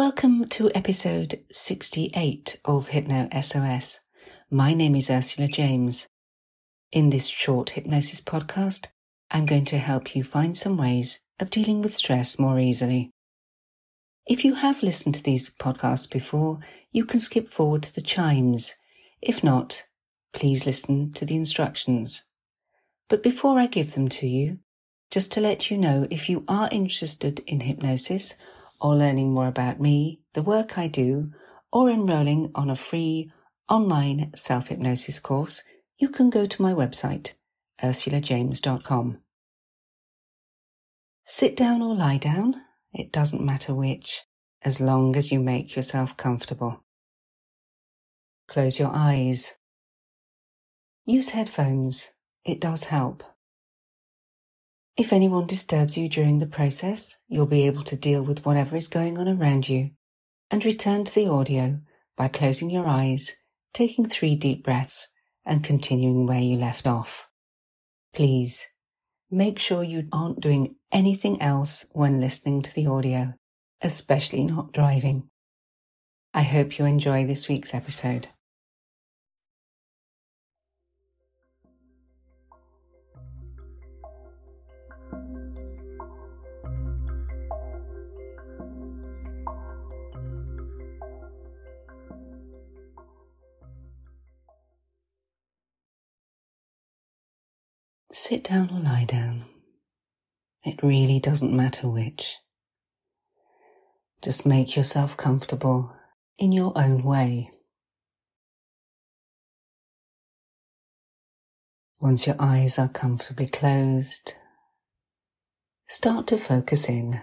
Welcome to episode 68 of Hypno SOS. My name is Ursula James. In this short hypnosis podcast, I'm going to help you find some ways of dealing with stress more easily. If you have listened to these podcasts before, you can skip forward to the chimes. If not, please listen to the instructions. But before I give them to you, just to let you know if you are interested in hypnosis or learning more about me, the work I do, or enrolling on a free online self hypnosis course, you can go to my website, ursulajames.com. Sit down or lie down, it doesn't matter which, as long as you make yourself comfortable. Close your eyes. Use headphones, it does help. If anyone disturbs you during the process, you'll be able to deal with whatever is going on around you and return to the audio by closing your eyes, taking three deep breaths, and continuing where you left off. Please make sure you aren't doing anything else when listening to the audio, especially not driving. I hope you enjoy this week's episode. Sit down or lie down. It really doesn't matter which. Just make yourself comfortable in your own way. Once your eyes are comfortably closed, start to focus in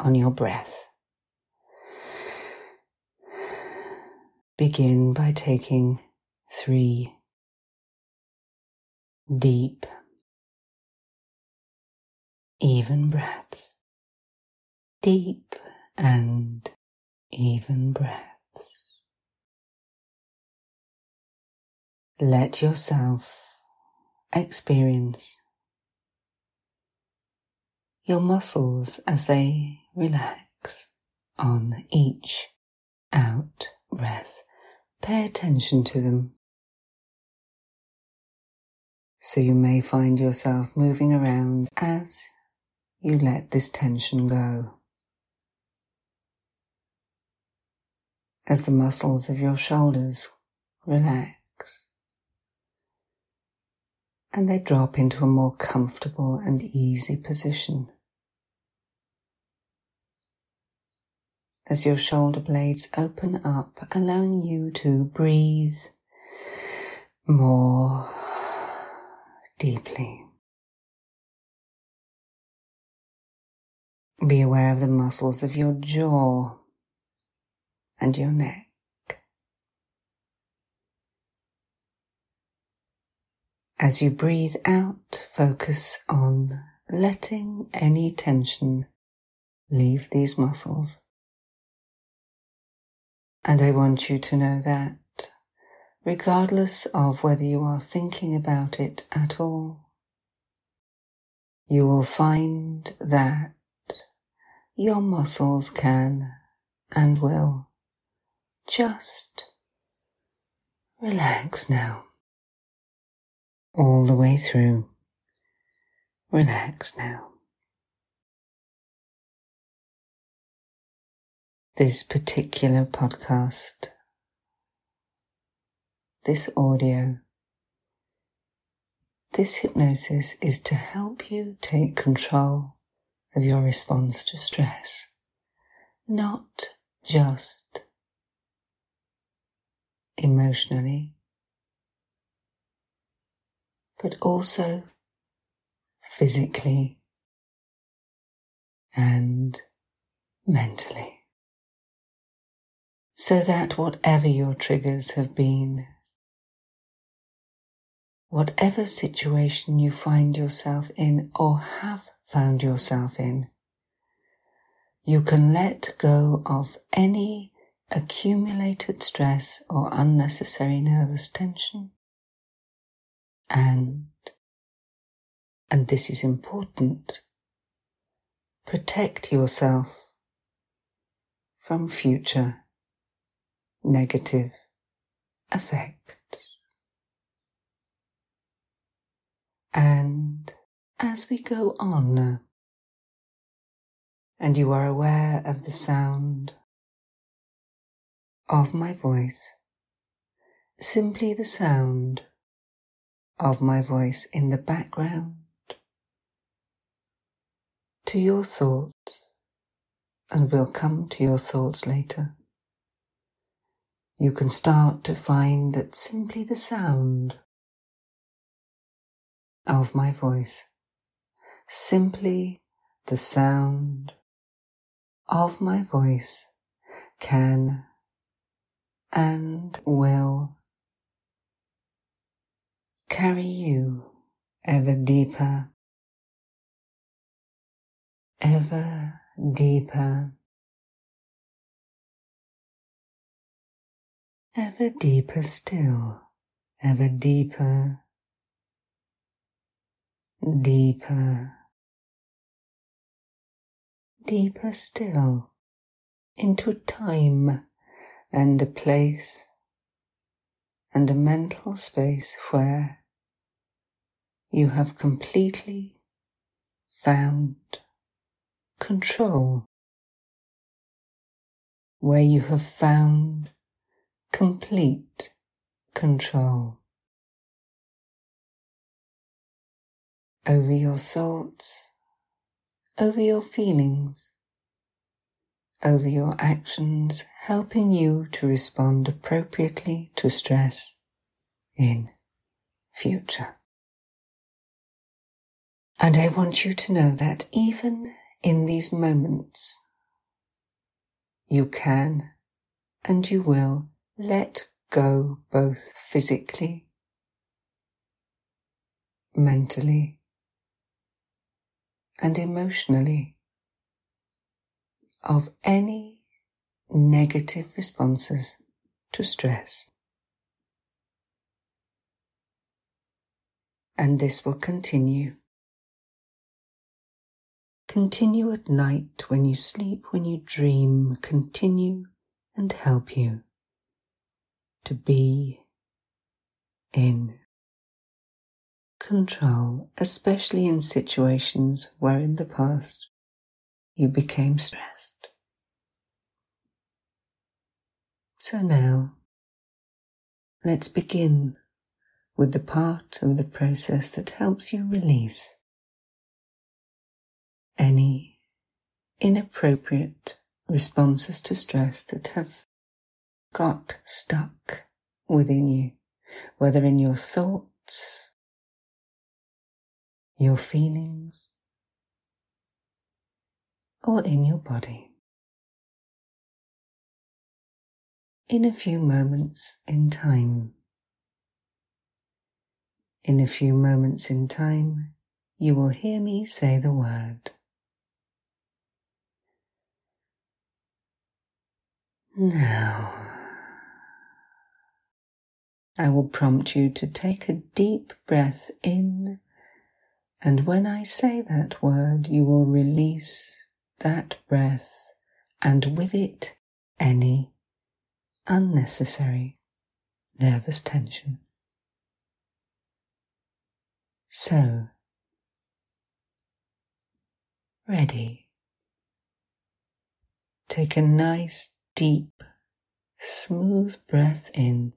on your breath. Begin by taking three deep even breaths, deep and even breaths. Let yourself experience your muscles as they relax on each out breath. Pay attention to them. So you may find yourself moving around as you let this tension go. As the muscles of your shoulders relax and they drop into a more comfortable and easy position. As your shoulder blades open up, allowing you to breathe more deeply. Be aware of the muscles of your jaw and your neck. As you breathe out, focus on letting any tension leave these muscles. And I want you to know that regardless of whether you are thinking about it at all, you will find that your muscles can and will just relax now. All the way through. Relax now. This particular podcast, this audio, this hypnosis is to help you take control of your response to stress, not just emotionally, but also physically and mentally. So that whatever your triggers have been, whatever situation you find yourself in or have found yourself in. You can let go of any accumulated stress or unnecessary nervous tension. And, and this is important, protect yourself from future negative effects. And as we go on, and you are aware of the sound of my voice, simply the sound of my voice in the background. To your thoughts, and we'll come to your thoughts later. You can start to find that simply the sound of my voice, simply the sound of my voice can and will carry you ever deeper, ever deeper, ever deeper still, ever deeper, deeper deeper still into time and a place and a mental space where you have completely found control, where you have found complete control over your thoughts over your feelings, over your actions, helping you to respond appropriately to stress in future. And I want you to know that even in these moments, you can and you will let go both physically, mentally, and emotionally of any negative responses to stress. And this will continue. Continue at night when you sleep, when you dream, continue and help you to be in control, especially in situations where in the past you became stressed. So now, let's begin with the part of the process that helps you release any inappropriate responses to stress that have got stuck within you, whether in your thoughts, your feelings, or in your body. In a few moments in time, in a few moments in time, you will hear me say the word. Now, I will prompt you to take a deep breath in and when I say that word, you will release that breath and with it any unnecessary nervous tension. So, ready. Take a nice, deep, smooth breath in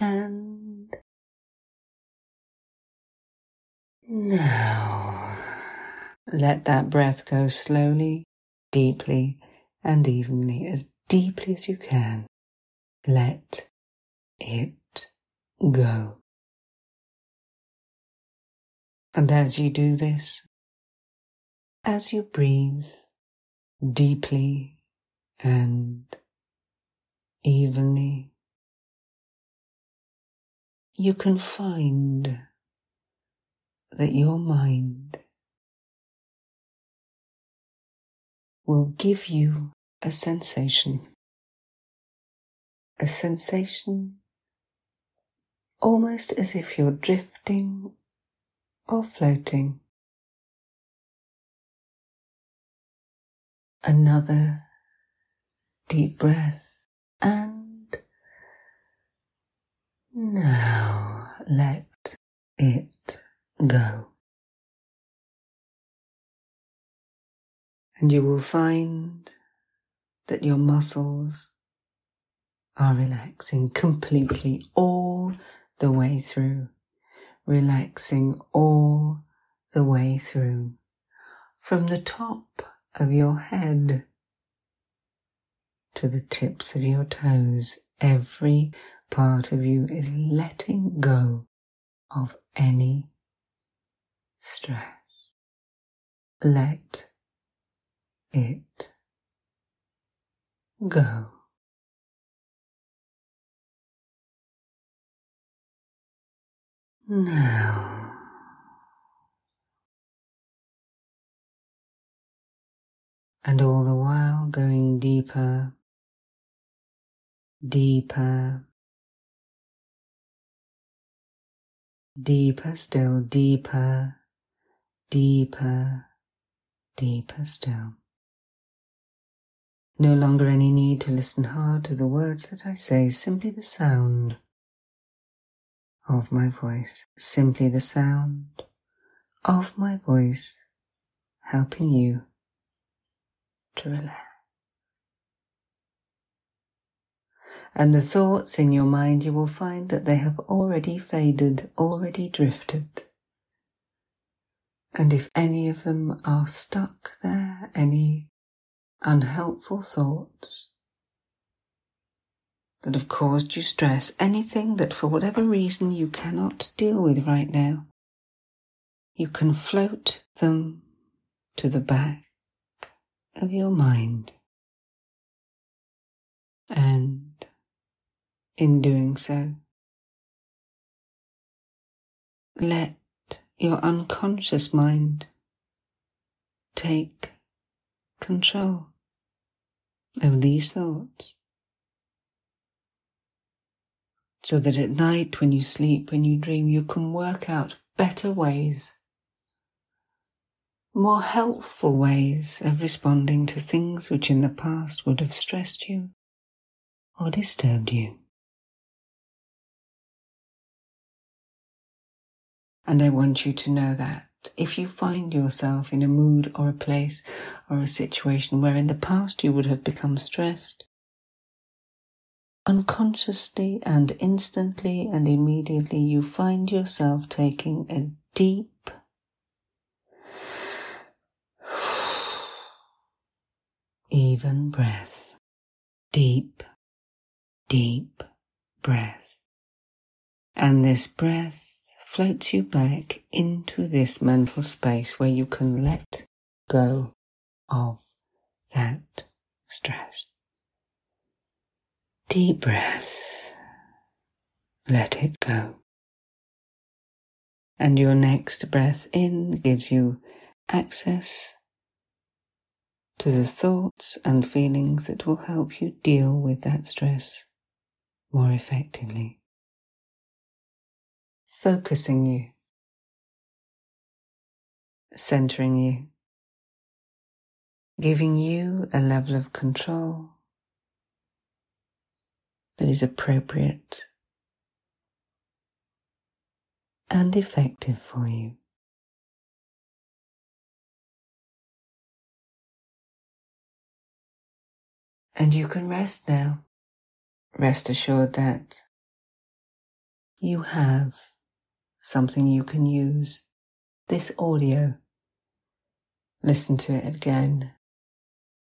and now, let that breath go slowly, deeply, and evenly, as deeply as you can. Let it go. And as you do this, as you breathe deeply and evenly, you can find that your mind will give you a sensation, a sensation almost as if you're drifting or floating. Another deep breath and now let it go. And you will find that your muscles are relaxing completely all the way through, relaxing all the way through from the top of your head to the tips of your toes. Every part of you is letting go of any stress. Let it go. Now, and all the while going deeper, deeper, deeper still, deeper, deeper, deeper still. No longer any need to listen hard to the words that I say, simply the sound of my voice, simply the sound of my voice helping you to relax. And the thoughts in your mind, you will find that they have already faded, already drifted. And if any of them are stuck there, any unhelpful thoughts that have caused you stress, anything that for whatever reason you cannot deal with right now, you can float them to the back of your mind. And in doing so, let your unconscious mind take control of these thoughts. So that at night, when you sleep, when you dream, you can work out better ways more helpful ways of responding to things which in the past would have stressed you or disturbed you. And I want you to know that if you find yourself in a mood or a place or a situation where in the past you would have become stressed, unconsciously and instantly and immediately you find yourself taking a deep even breath. Deep, deep breath. And this breath floats you back into this mental space where you can let go of that stress. Deep breath. Let it go. And your next breath in gives you access to the thoughts and feelings that will help you deal with that stress more effectively. Focusing you, centering you, giving you a level of control that is appropriate and effective for you. And you can rest now. Rest assured that you have something you can use. This audio. Listen to it again.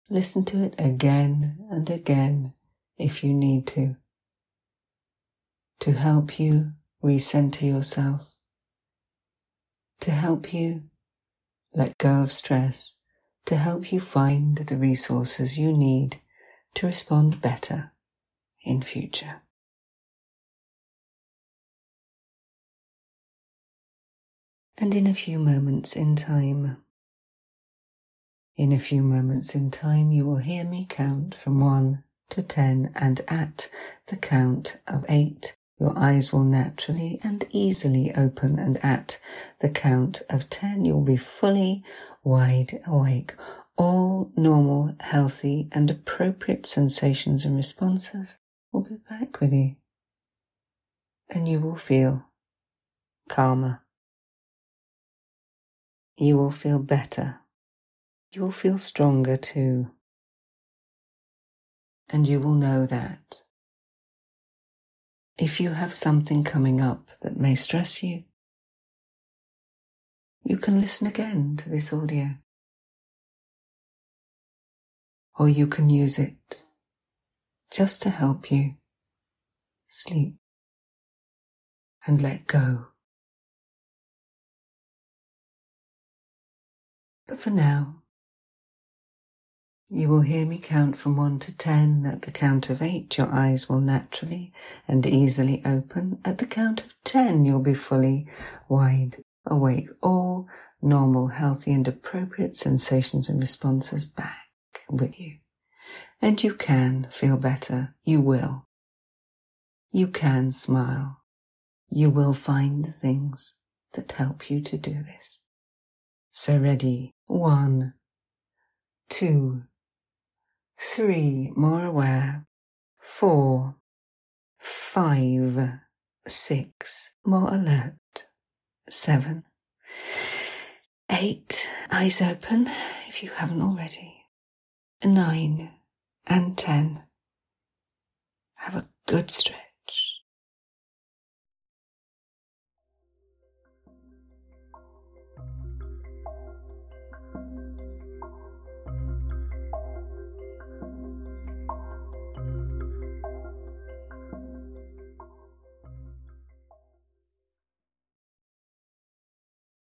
Listen to it again and again if you need to. To help you recenter yourself. To help you let go of stress. To help you find the resources you need to respond better in future. And in a few moments in time, in a few moments in time, you will hear me count from one to ten, and at the count of eight, your eyes will naturally and easily open, and at the count of ten, you'll be fully wide awake, all normal, healthy, and appropriate sensations and responses will be back with you. And you will feel calmer. You will feel better. You will feel stronger too. And you will know that if you have something coming up that may stress you, you can listen again to this audio. Or you can use it just to help you sleep and let go. But for now, you will hear me count from one to ten. At the count of eight, your eyes will naturally and easily open. At the count of ten, you'll be fully wide awake. All normal, healthy, and appropriate sensations and responses back with you. And you can feel better. You will. You can smile. You will find the things that help you to do this. So ready. One, two, three, more aware. Four, five, six, more alert. Seven, eight, eyes open if you haven't already. Nine and ten. Have a good stretch.